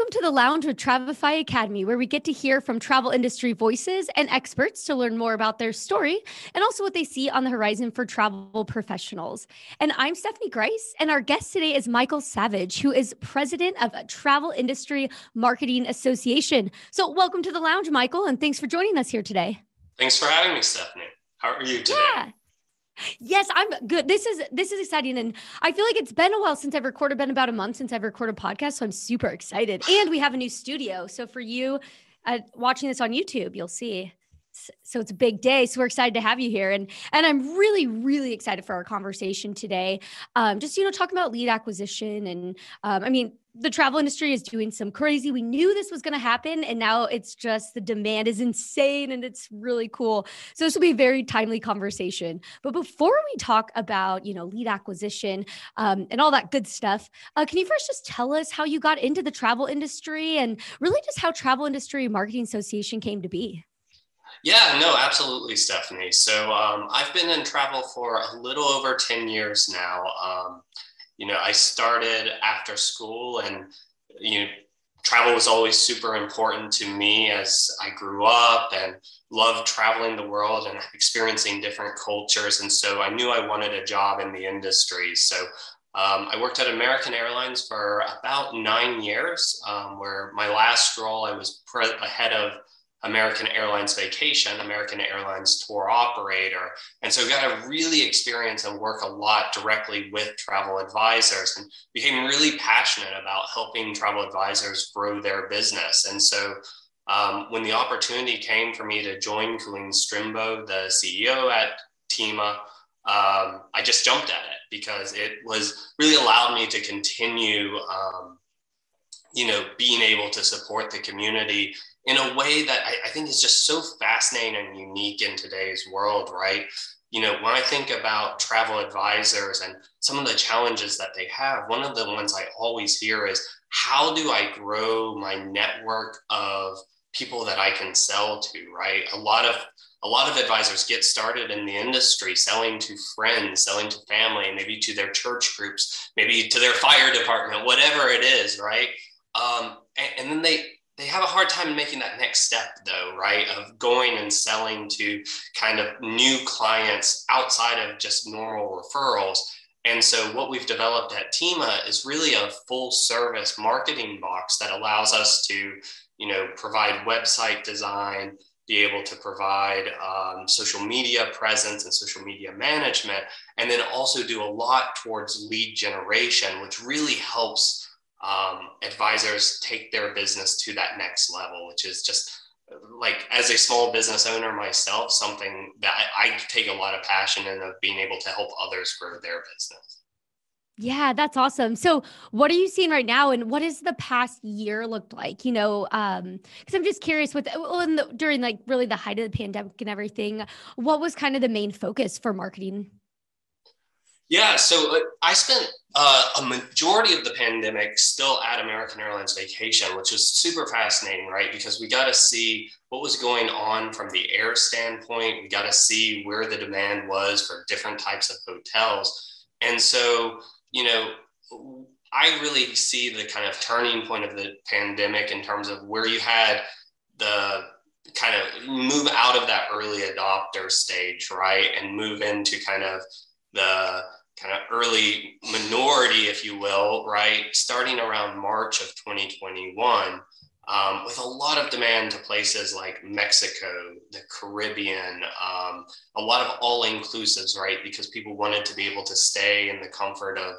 Welcome to the Lounge with Travefy Academy, where we get to hear from travel industry voices and experts to learn more about their story and also what they see on the horizon for travel professionals. And I'm Stephanie Grice, and our guest today is Michael Savage, who is president of Travel Industry Marketing Association. So, welcome to the Lounge, Michael, and thanks for joining us here today. Thanks for having me, Stephanie. How are you today? Yeah. Yes, I'm good. This is this is exciting, and I feel like it's been a while since I've recorded. Been about a month since I've recorded a podcast, so I'm super excited. And we have a new studio. So for you, uh, watching this on YouTube, you'll see so it's a big day so we're excited to have you here and and i'm really really excited for our conversation today um, just you know talking about lead acquisition and um, i mean the travel industry is doing some crazy we knew this was going to happen and now it's just the demand is insane and it's really cool so this will be a very timely conversation but before we talk about you know lead acquisition um, and all that good stuff uh, can you first just tell us how you got into the travel industry and really just how travel industry marketing association came to be yeah, no, absolutely, Stephanie. So um, I've been in travel for a little over 10 years now. Um, you know, I started after school and, you know, travel was always super important to me as I grew up and loved traveling the world and experiencing different cultures. And so I knew I wanted a job in the industry. So um, I worked at American Airlines for about nine years, um, where my last role I was pre- head of American Airlines Vacation, American Airlines tour operator. And so got to really experience and work a lot directly with travel advisors and became really passionate about helping travel advisors grow their business. And so um, when the opportunity came for me to join Colleen Strimbo, the CEO at TIMA, um, I just jumped at it because it was really allowed me to continue, um, you know, being able to support the community in a way that I, I think is just so fascinating and unique in today's world, right? You know, when I think about travel advisors and some of the challenges that they have, one of the ones I always hear is how do I grow my network of people that I can sell to, right? A lot of a lot of advisors get started in the industry selling to friends, selling to family, maybe to their church groups, maybe to their fire department, whatever it is, right? Um, and, and then they they have a hard time making that next step though right? Of going and selling to kind of new clients outside of just normal referrals. And so what we've developed at TIMA is really a full service marketing box that allows us to you know provide website design be able to provide um, social media presence and social media management and then also do a lot towards lead generation which really helps um, advisors take their business to that next level, which is just like as a small business owner myself, something that I, I take a lot of passion in of being able to help others grow their business. Yeah, that's awesome. So, what are you seeing right now, and what has the past year looked like? You know, um, because I'm just curious with well, the, during like really the height of the pandemic and everything, what was kind of the main focus for marketing? Yeah, so I spent uh, a majority of the pandemic still at American Airlines Vacation, which was super fascinating, right? Because we got to see what was going on from the air standpoint. We got to see where the demand was for different types of hotels. And so, you know, I really see the kind of turning point of the pandemic in terms of where you had the kind of move out of that early adopter stage, right? And move into kind of the kind of early minority, if you will, right, starting around March of 2021, um, with a lot of demand to places like Mexico, the Caribbean, um, a lot of all inclusives, right, because people wanted to be able to stay in the comfort of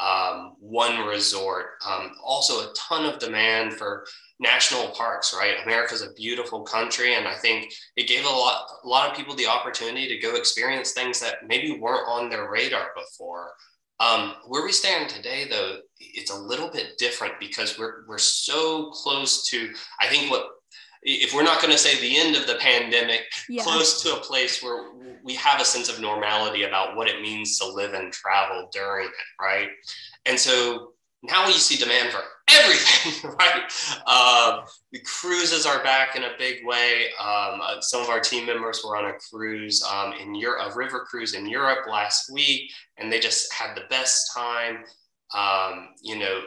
um, one resort. Um, also, a ton of demand for national parks, right? America's a beautiful country, and I think it gave a lot a lot of people the opportunity to go experience things that maybe weren't on their radar before. Um, where we stand today, though, it's a little bit different because we're we're so close to. I think what if we're not going to say the end of the pandemic, yeah. close to a place where we have a sense of normality about what it means to live and travel during it, right? And so now you see demand for everything, right? Um, the cruises are back in a big way. Um, uh, some of our team members were on a cruise um, in Europe, a river cruise in Europe last week, and they just had the best time. Um, you know,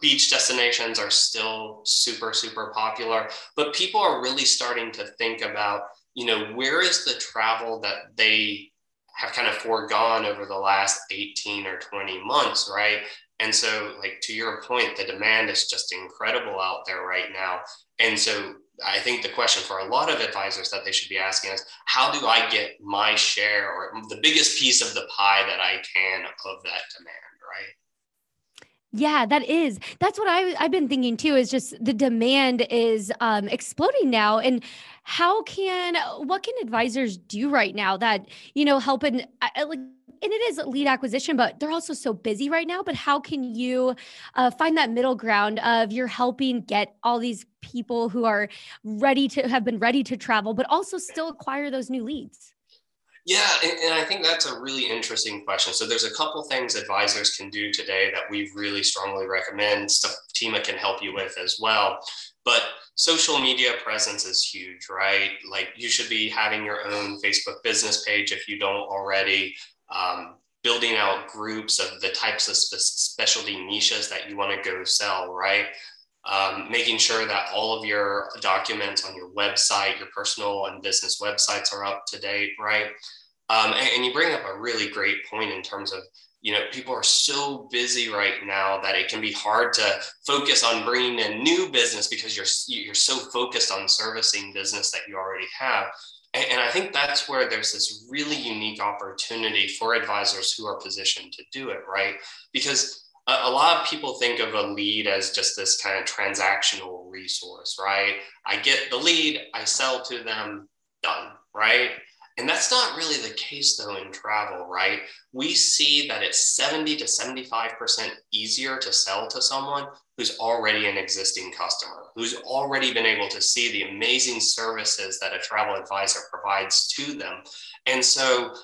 beach destinations are still super, super popular, but people are really starting to think about, you know, where is the travel that they have kind of foregone over the last 18 or 20 months, right? And so, like to your point, the demand is just incredible out there right now. And so, I think the question for a lot of advisors that they should be asking is how do I get my share or the biggest piece of the pie that I can of that demand, right? Yeah, that is. That's what I I've been thinking too is just the demand is um exploding now and how can what can advisors do right now that, you know, help and like and it is lead acquisition, but they're also so busy right now. But how can you uh, find that middle ground of you're helping get all these people who are ready to have been ready to travel, but also still acquire those new leads? Yeah, and, and, I think that's a really interesting question. So there's a couple things advisors can do today that we really strongly recommend. Stuff Tima can help you with as well. But social media presence is huge, right? Like you should be having your own Facebook business page if you don't already um, building out groups of the types of spe- specialty niches that you want to go sell, right? Um, making sure that all of your documents on your website, your personal and business websites are up to date, right? Um, and, and you bring up a really great point in terms of you know people are so busy right now that it can be hard to focus on bringing in new business because you're you're so focused on servicing business that you already have and, and I think that's where there's this really unique opportunity for advisors who are positioned to do it, right? Because a, a lot of people think of a lead as just this kind of transactional resource, right? I get the lead, I sell to them, done, right? And that's not really the case though in travel, right? We see that it's 70 to 75% easier to sell to someone who's already an existing customer, who's already been able to see the amazing services that a travel advisor provides to them. And so,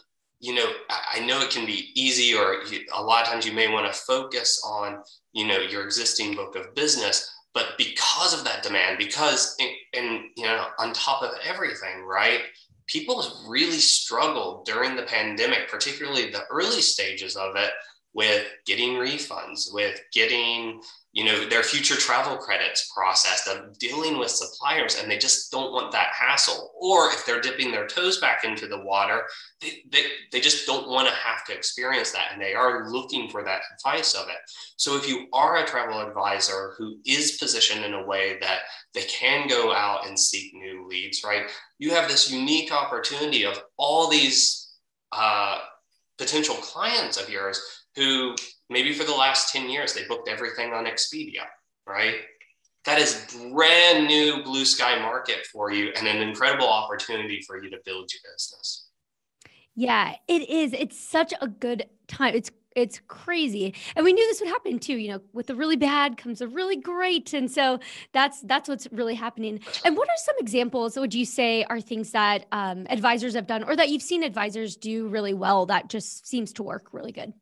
you know, I know it can be easy, or a lot of times you may want to focus on, you know, your existing book of business. But because of that demand, because, and, you know, on top of everything, right? People really struggled during the pandemic, particularly the early stages of it, with getting refunds, with getting you know their future travel credits processed of dealing with suppliers and they just don't want that hassle. Or if they're dipping their toes back into the water they, they, they just don't want to have to experience that and they are looking for that advice of it. So if you are a travel advisor who is positioned in a way that they can go out and seek new leads right you have this unique opportunity of all these uh, potential clients of yours who maybe for the last 10 years they booked everything on Expedia, right? That is brand new blue sky market for you and an incredible opportunity for you to build your business. Yeah, it is. It's such a good time. It's it's crazy and we knew this would happen too you know with the really bad comes a really great and so that's that's what's really happening and what are some examples would you say are things that um, advisors have done or that you've seen advisors do really well that just seems to work really good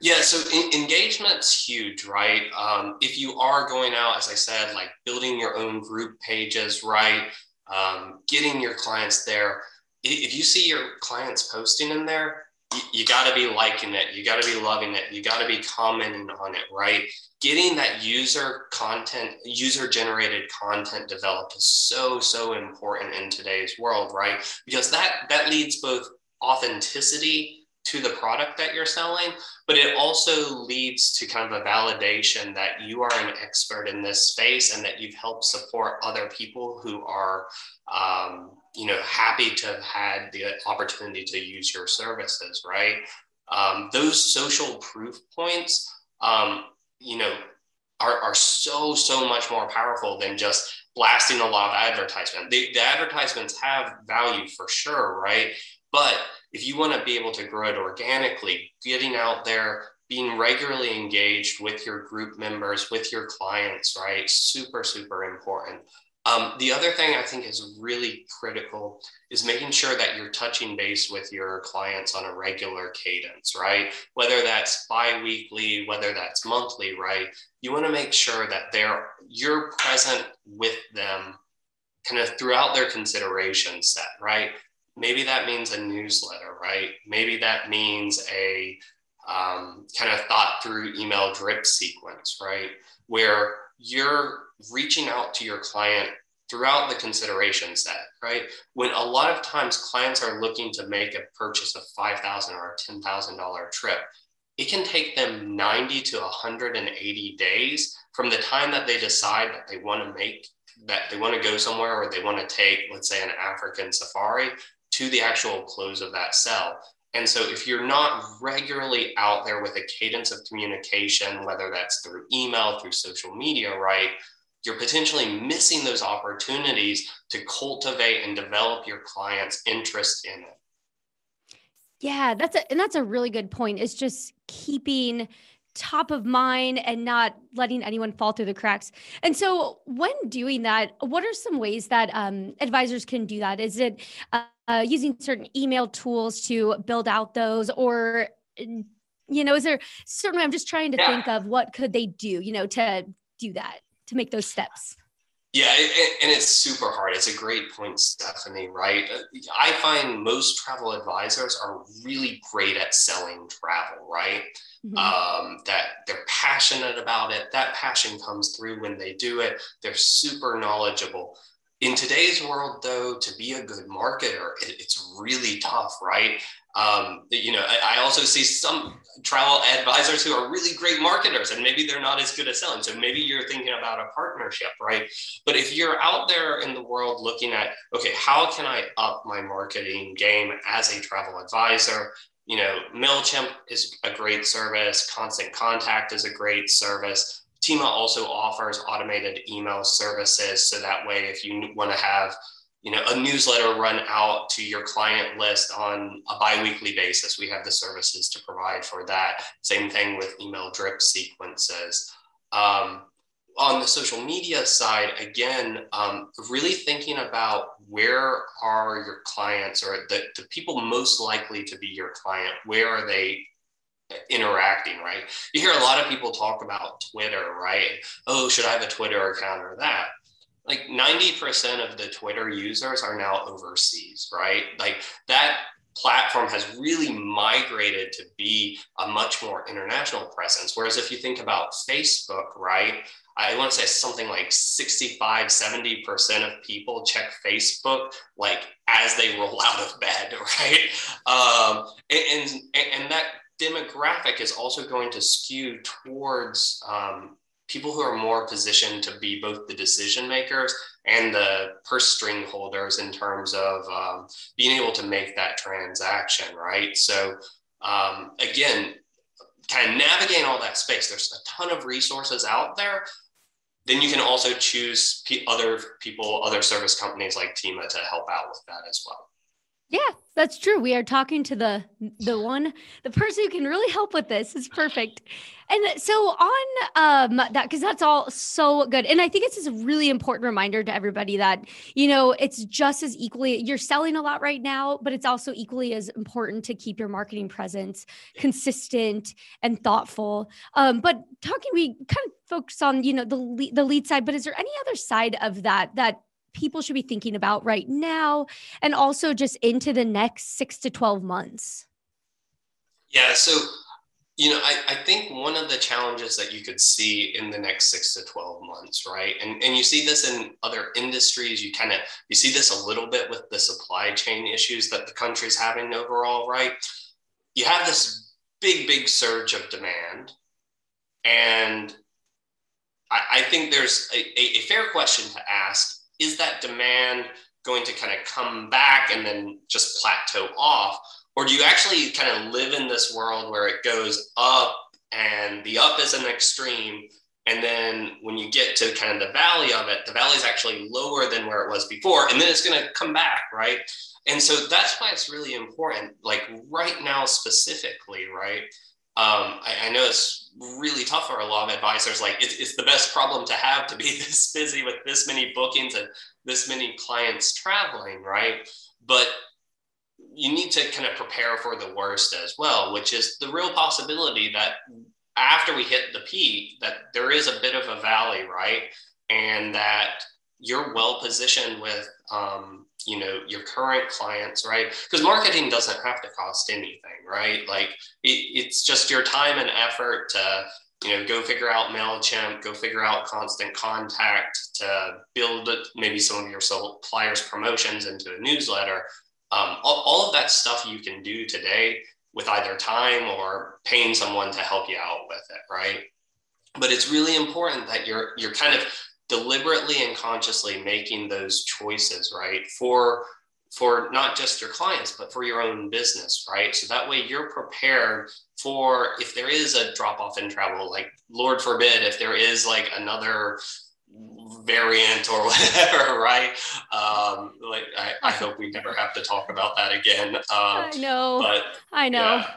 yeah, so in, engagement's huge, right? Um, if you are going out, as I said, like building your own group pages, right? Um, getting your clients there. If you see your clients posting in there, you, you got to be liking it. You got to be loving it. You got to be commenting on it, right? Getting that user content, user generated content developed is so, so important in today's world, right? Because that, that leads both authenticity to the product that you're selling, but it also leads to kind of a validation that you are an expert in this space and that you've helped support other people who are, um, you know, happy to have had the opportunity to use your services, right? Um, those social proof points, um, you know, are, are so, so much more powerful than just blasting a lot of advertisement. The, the advertisements have value for sure, right? But if you want to be able to grow it organically, getting out there, being regularly engaged with your group members, with your clients, right? Super, super important. Um, the other thing I think is really critical is making sure that you're touching base with your clients on a regular cadence, right? Whether that's bi-weekly, whether that's monthly, right? You want to make sure that they're you're present with them kind of throughout their consideration set, right? Maybe that means a newsletter, right? Maybe that means a um, kind of thought through email drip sequence, right? Where you're reaching out to your client throughout the consideration set, right? When a lot of times clients are looking to make a purchase of 5,000 or $10,000 trip, it can take them 90 to 180 days from the time that they decide that they want to make that they want to go somewhere or they want to take, let's say, an African safari to the actual close of that sell. And so, if you're not regularly out there with a cadence of communication, whether that's through email, through social media, right, you're potentially missing those opportunities to cultivate and develop your client's interest in it. Yeah, that's a and that's a really good point. It's just keeping top of mind and not letting anyone fall through the cracks. And so, when doing that, what are some ways that um, advisors can do that? Is it uh, using certain email tools to build out those, or you know, is there certainly? I'm just trying to yeah. think of what could they do, you know, to do that to make those steps. Yeah, and it's super hard. It's a great point, Stephanie, right? I find most travel advisors are really great at selling travel, right? Mm-hmm. Um, that they're passionate about it. That passion comes through when they do it. They're super knowledgeable. In today's world, though, to be a good marketer, it, it's really tough, right? Um, you know, I, I, also see some travel advisors who are really great marketers, and maybe they're not as good at selling. So maybe you're thinking about a partnership, right? But if you're out there in the world looking at, okay, how can I up my marketing game as a travel advisor? You know, MailChimp is a great service, Constant Contact is a great service. Tima also offers automated email services. So that way, if you want to have you know a newsletter run out to your client list on a biweekly basis we have the services to provide for that same thing with email drip sequences um, on the social media side again um, really thinking about where are your clients or the, the people most likely to be your client where are they interacting, right? You hear a lot of people talk about Twitter, right? Oh, should I have a Twitter account or that? Like 90% of the Twitter users are now overseas, right? Like that platform has really migrated to be a much more international presence. Whereas if you think about Facebook, right? I want to say something like 65, 70% of people check Facebook like as they roll out of bed, right? Um, and, and, and that demographic is also going to skew towards um, people who are more positioned to be both the decision makers and the purse string holders in terms of um, being able to make that transaction, right? So, um, again, kind of navigating all that space, there's a ton of resources out there. Then you can also choose other people, other service companies like Tima to help out with that as well. Yeah, that's true. We are talking to the the one, the person who can really help with this. is perfect. And so on um that because that's all so good. And I think it's just a really important reminder to everybody that, you know, it's just as equally you're selling a lot right now, but it's also equally as important to keep your marketing presence consistent and thoughtful. Um, but talking we kind of focus on, you know, the the lead side, but is there any other side of that that people should be thinking about right now and also just into the next six to 12 months? Yeah. So, you know, I, I think one of the challenges that you could see in the next six to 12 months, right? And, and you see this in other industries, you kind of, you see this a little bit with the supply chain issues that the country's having overall, right? You have this big, big surge of demand. And I, I think there's a, a, fair question to ask is that demand going to kind of come back and then just plateau off? Or do you actually kind of live in this world where it goes up and the up is an extreme? And then when you get to kind of the valley of it, the valley is actually lower than where it was before. And then it's going to come back, right? And so that's why it's really important. Like right now, specifically, right? Um, I, I, know it's really tough for a lot of advisors. Like it's, it's the best problem to have to be this busy with this many bookings and this many clients traveling, right? But you need to kind of prepare for the worst as well, which is the real possibility that after we hit the peak, that there is a bit of a valley, right? And that you're well positioned with um, you know your current clients right? Because marketing doesn't have to cost anything right? Like it, it's just your time and effort to you know go figure out mailchimp go figure out constant contact to build maybe some of your suppliers promotions into a newsletter. Um, all, all of that stuff you can do today with either time or paying someone to help you out with it right? But it's really important that you're you're kind of deliberately and consciously making those choices right? For for not just your clients but for your own business right? So that way you're prepared for if there is a drop off in travel like lord forbid if there is like another variant or whatever right? Um like i, I hope we never have to talk about that again um i know. but i know. yeah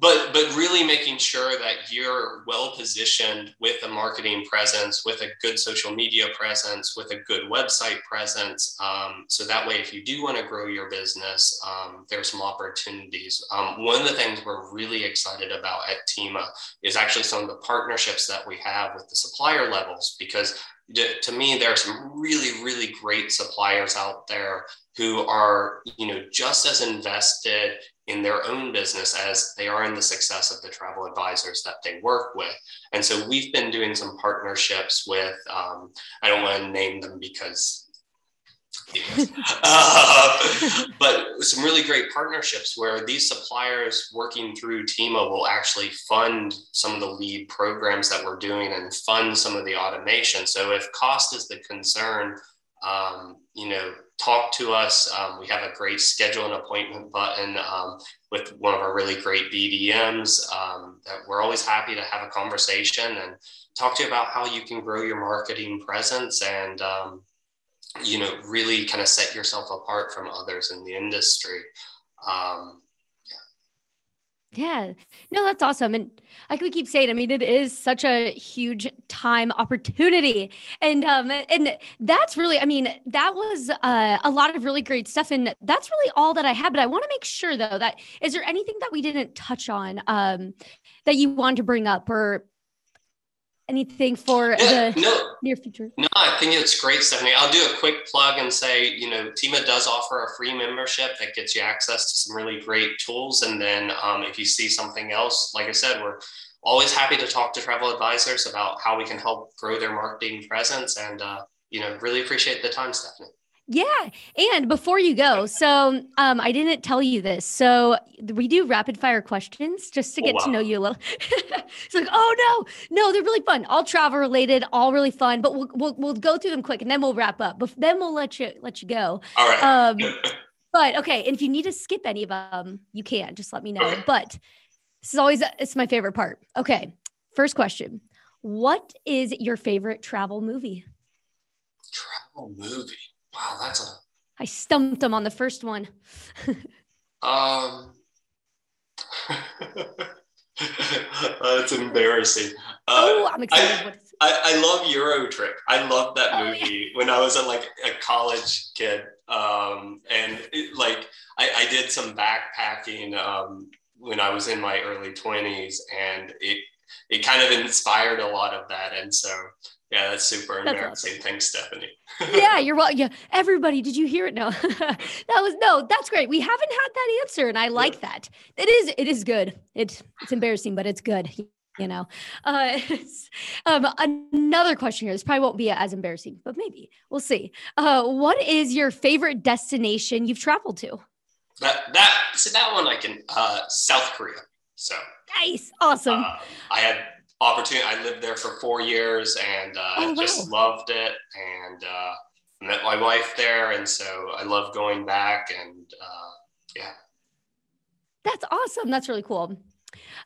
but but really making sure that you're well positioned with a marketing presence with a good social media presence with a good website presence. Um, so that way if you do want to grow your business um, there's some opportunities. Um, one of the things we're really excited about at tima is actually some of the partnerships that we have with the supplier levels because to me there are some really really great suppliers out there who are you know just as invested in their own business as they are in the success of the travel advisors that they work with. And so we've been doing some partnerships with, um, I don't want to name them because. uh, but some really great partnerships where these suppliers working through Tima will actually fund some of the lead programs that we're doing and fund some of the automation. So if cost is the concern, um, you know, talk to us. Um, we have a great schedule and appointment button um, with one of our really great BDMs um, that we're always happy to have a conversation and talk to you about how you can grow your marketing presence and, um, you know, really kind of set yourself apart from others in the industry. Um, yeah. No, that's awesome. And like we keep saying, I mean, it is such a huge time opportunity. And um and that's really, I mean, that was uh, a lot of really great stuff. And that's really all that I had. But I want to make sure though that is there anything that we didn't touch on um that you want to bring up or anything for yeah, the no, near future? No, I think it's great, Stephanie. I'll do a quick plug and say, you know, Tima does offer a free membership that gets you access to some really great tools. And then um, if you see something else, like I said, we're always happy to talk to travel advisors about how we can help grow their marketing presence. And, uh, you know, really appreciate the time, Stephanie. Yeah. And before you go, so um, I didn't tell you this. So we do rapid fire questions just to oh, get oh, wow. to know you a little. it's like, oh no, no, they're really fun. All travel related, all really fun. But we'll, we'll we'll go through them quick and then we'll wrap up. But then we'll let you let you go. All right. Um, but okay, and if you need to skip any of them, you can. Just let me know. Okay. But this is always it's my favorite part. Okay. First question: What is your favorite travel movie? Travel movie. Wow, that's a. I stumped him on the first one. um. that's embarrassing. Uh, oh, I'm excited. I, I, I, love EuroTrip. I loved that movie oh, yeah. when I was a, like a college kid. Um, and it, like I, I did some backpacking um, when I was in my early 20s, and it it kind of inspired a lot of that. And so yeah, that's super that's embarrassing. Awesome. Thanks, Stephanie. yeah, you're well. Yeah, everybody, did you hear it? No, that was no. That's great. We haven't had that answer, and I like yeah. that. It is. It is good. It's it's embarrassing, but it's good. You know. Uh, um, another question here. This probably won't be as embarrassing, but maybe we'll see. Uh, what is your favorite destination you've traveled to? That that so that one I can uh, South Korea. So nice, awesome. Uh, I had opportunity. I lived there for four years and uh, oh, wow. just loved it. And uh, met my wife there, and so I love going back. And uh, yeah, that's awesome. That's really cool.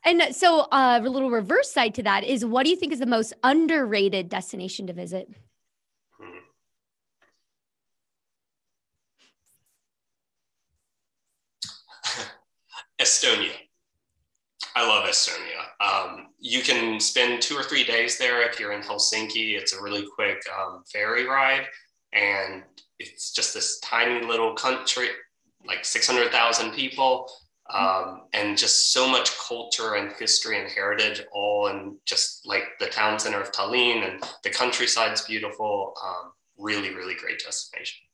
And so, uh, a little reverse side to that is, what do you think is the most underrated destination to visit? Hmm. Estonia. I love Estonia. Um, you can spend two or three days there if you're in Helsinki. It's a really quick um, ferry ride, and it's just this tiny little country, like 600,000 people, um, and just so much culture and history and heritage, all in just like the town center of Tallinn, and the countryside's beautiful. Um, really, really great destination.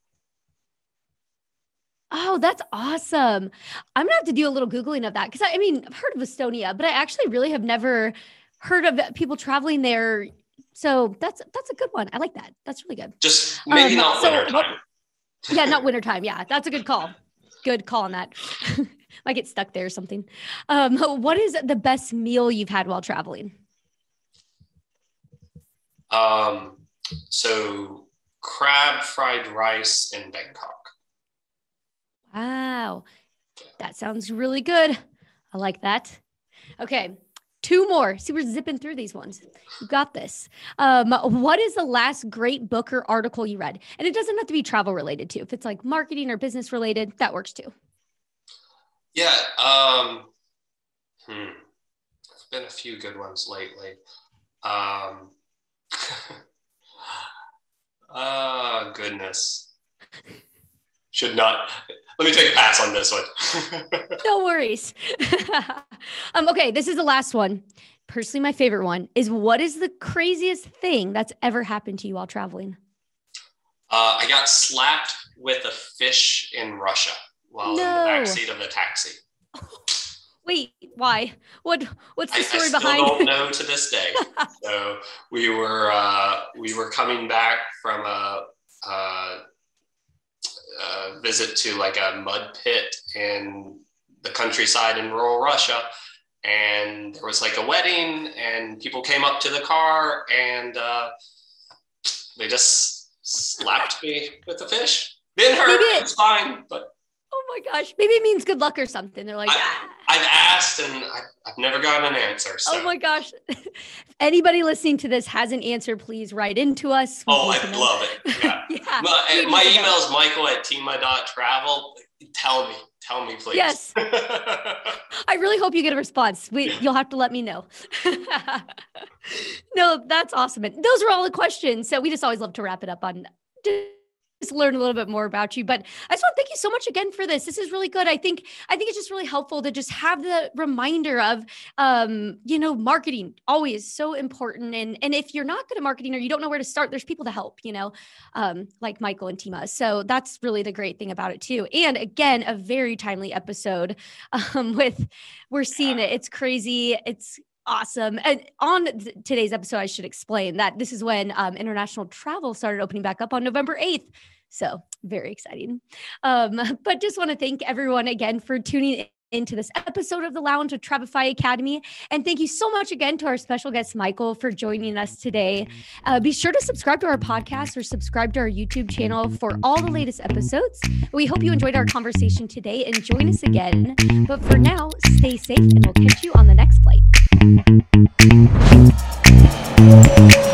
Oh, that's awesome. I'm gonna have to do a little Googling of that because I, I, mean, I've heard of Estonia, but I actually really have never heard of people traveling there. So that's that's a good one. I like that. That's really good. Just maybe um, not so winter time. yeah, not winter time. Yeah, that's a good call. Good call on that. Might get stuck there or something. Um, what is the best meal you've had while traveling? Um, so crab fried rice in Bangkok. Wow. That sounds really good. I like that. Okay. Two more. See, we're zipping through these ones. You got this. Um, what is the last great book or article you read? And it doesn't have to be travel related too. If it's like marketing or business related, that works too. Yeah. Um, hmm. There's been a few good ones lately. Um, uh, goodness. Should not let me take a pass on this one. no worries. um, okay, this is the last one. Personally, my favorite one is what is the craziest thing that's ever happened to you while traveling? Uh, I got slapped with a fish in Russia while no. in the backseat of the taxi. Wait, why? What? What's the story I, I behind? I don't know to this day. so we were uh, we were coming back from a, a uh, visit to like a mud pit in the countryside in rural Russia. And there was like a wedding, and people came up to the car and uh, they just slapped me with the fish. Didn't hurt. It's fine, but oh my gosh, maybe it means good luck or something. They're like, I, ah. I've asked and I, have never gotten an answer. So. Oh my gosh. Anybody listening to this has an answer, please write into us. We oh, I'd love it. Yeah. yeah my, my email is michael at tima.travel. Tell me, tell me, please. Yes. I really hope you get a response. We, you'll have to let me know. no, that's awesome. And those are all the questions. So we just always love to wrap it up on just learn a little bit more about you. But I just want to thank you so much again for this. This is really good. I think I think it's just really helpful to just have the reminder of um, you know, marketing always so important. And and if you're not good at marketing or you don't know where to start, there's people to help, you know, um, like Michael and Tima. So that's really the great thing about it too. And again, a very timely episode um, with we're seeing it. It's crazy. It's awesome. And on th- today's episode, I should explain that this is when um, international travel started opening back up on November 8th. So very exciting. Um, but just want to thank everyone again for tuning into this episode of the Lounge of Travefy Academy. And thank you so much again to our special guest, Michael, for joining us today. Uh, be sure to subscribe to our podcast or subscribe to our YouTube channel for all the latest episodes. We hope you enjoyed our conversation today and join us again. But for now, stay safe and we'll catch you on the next flight. Thank you.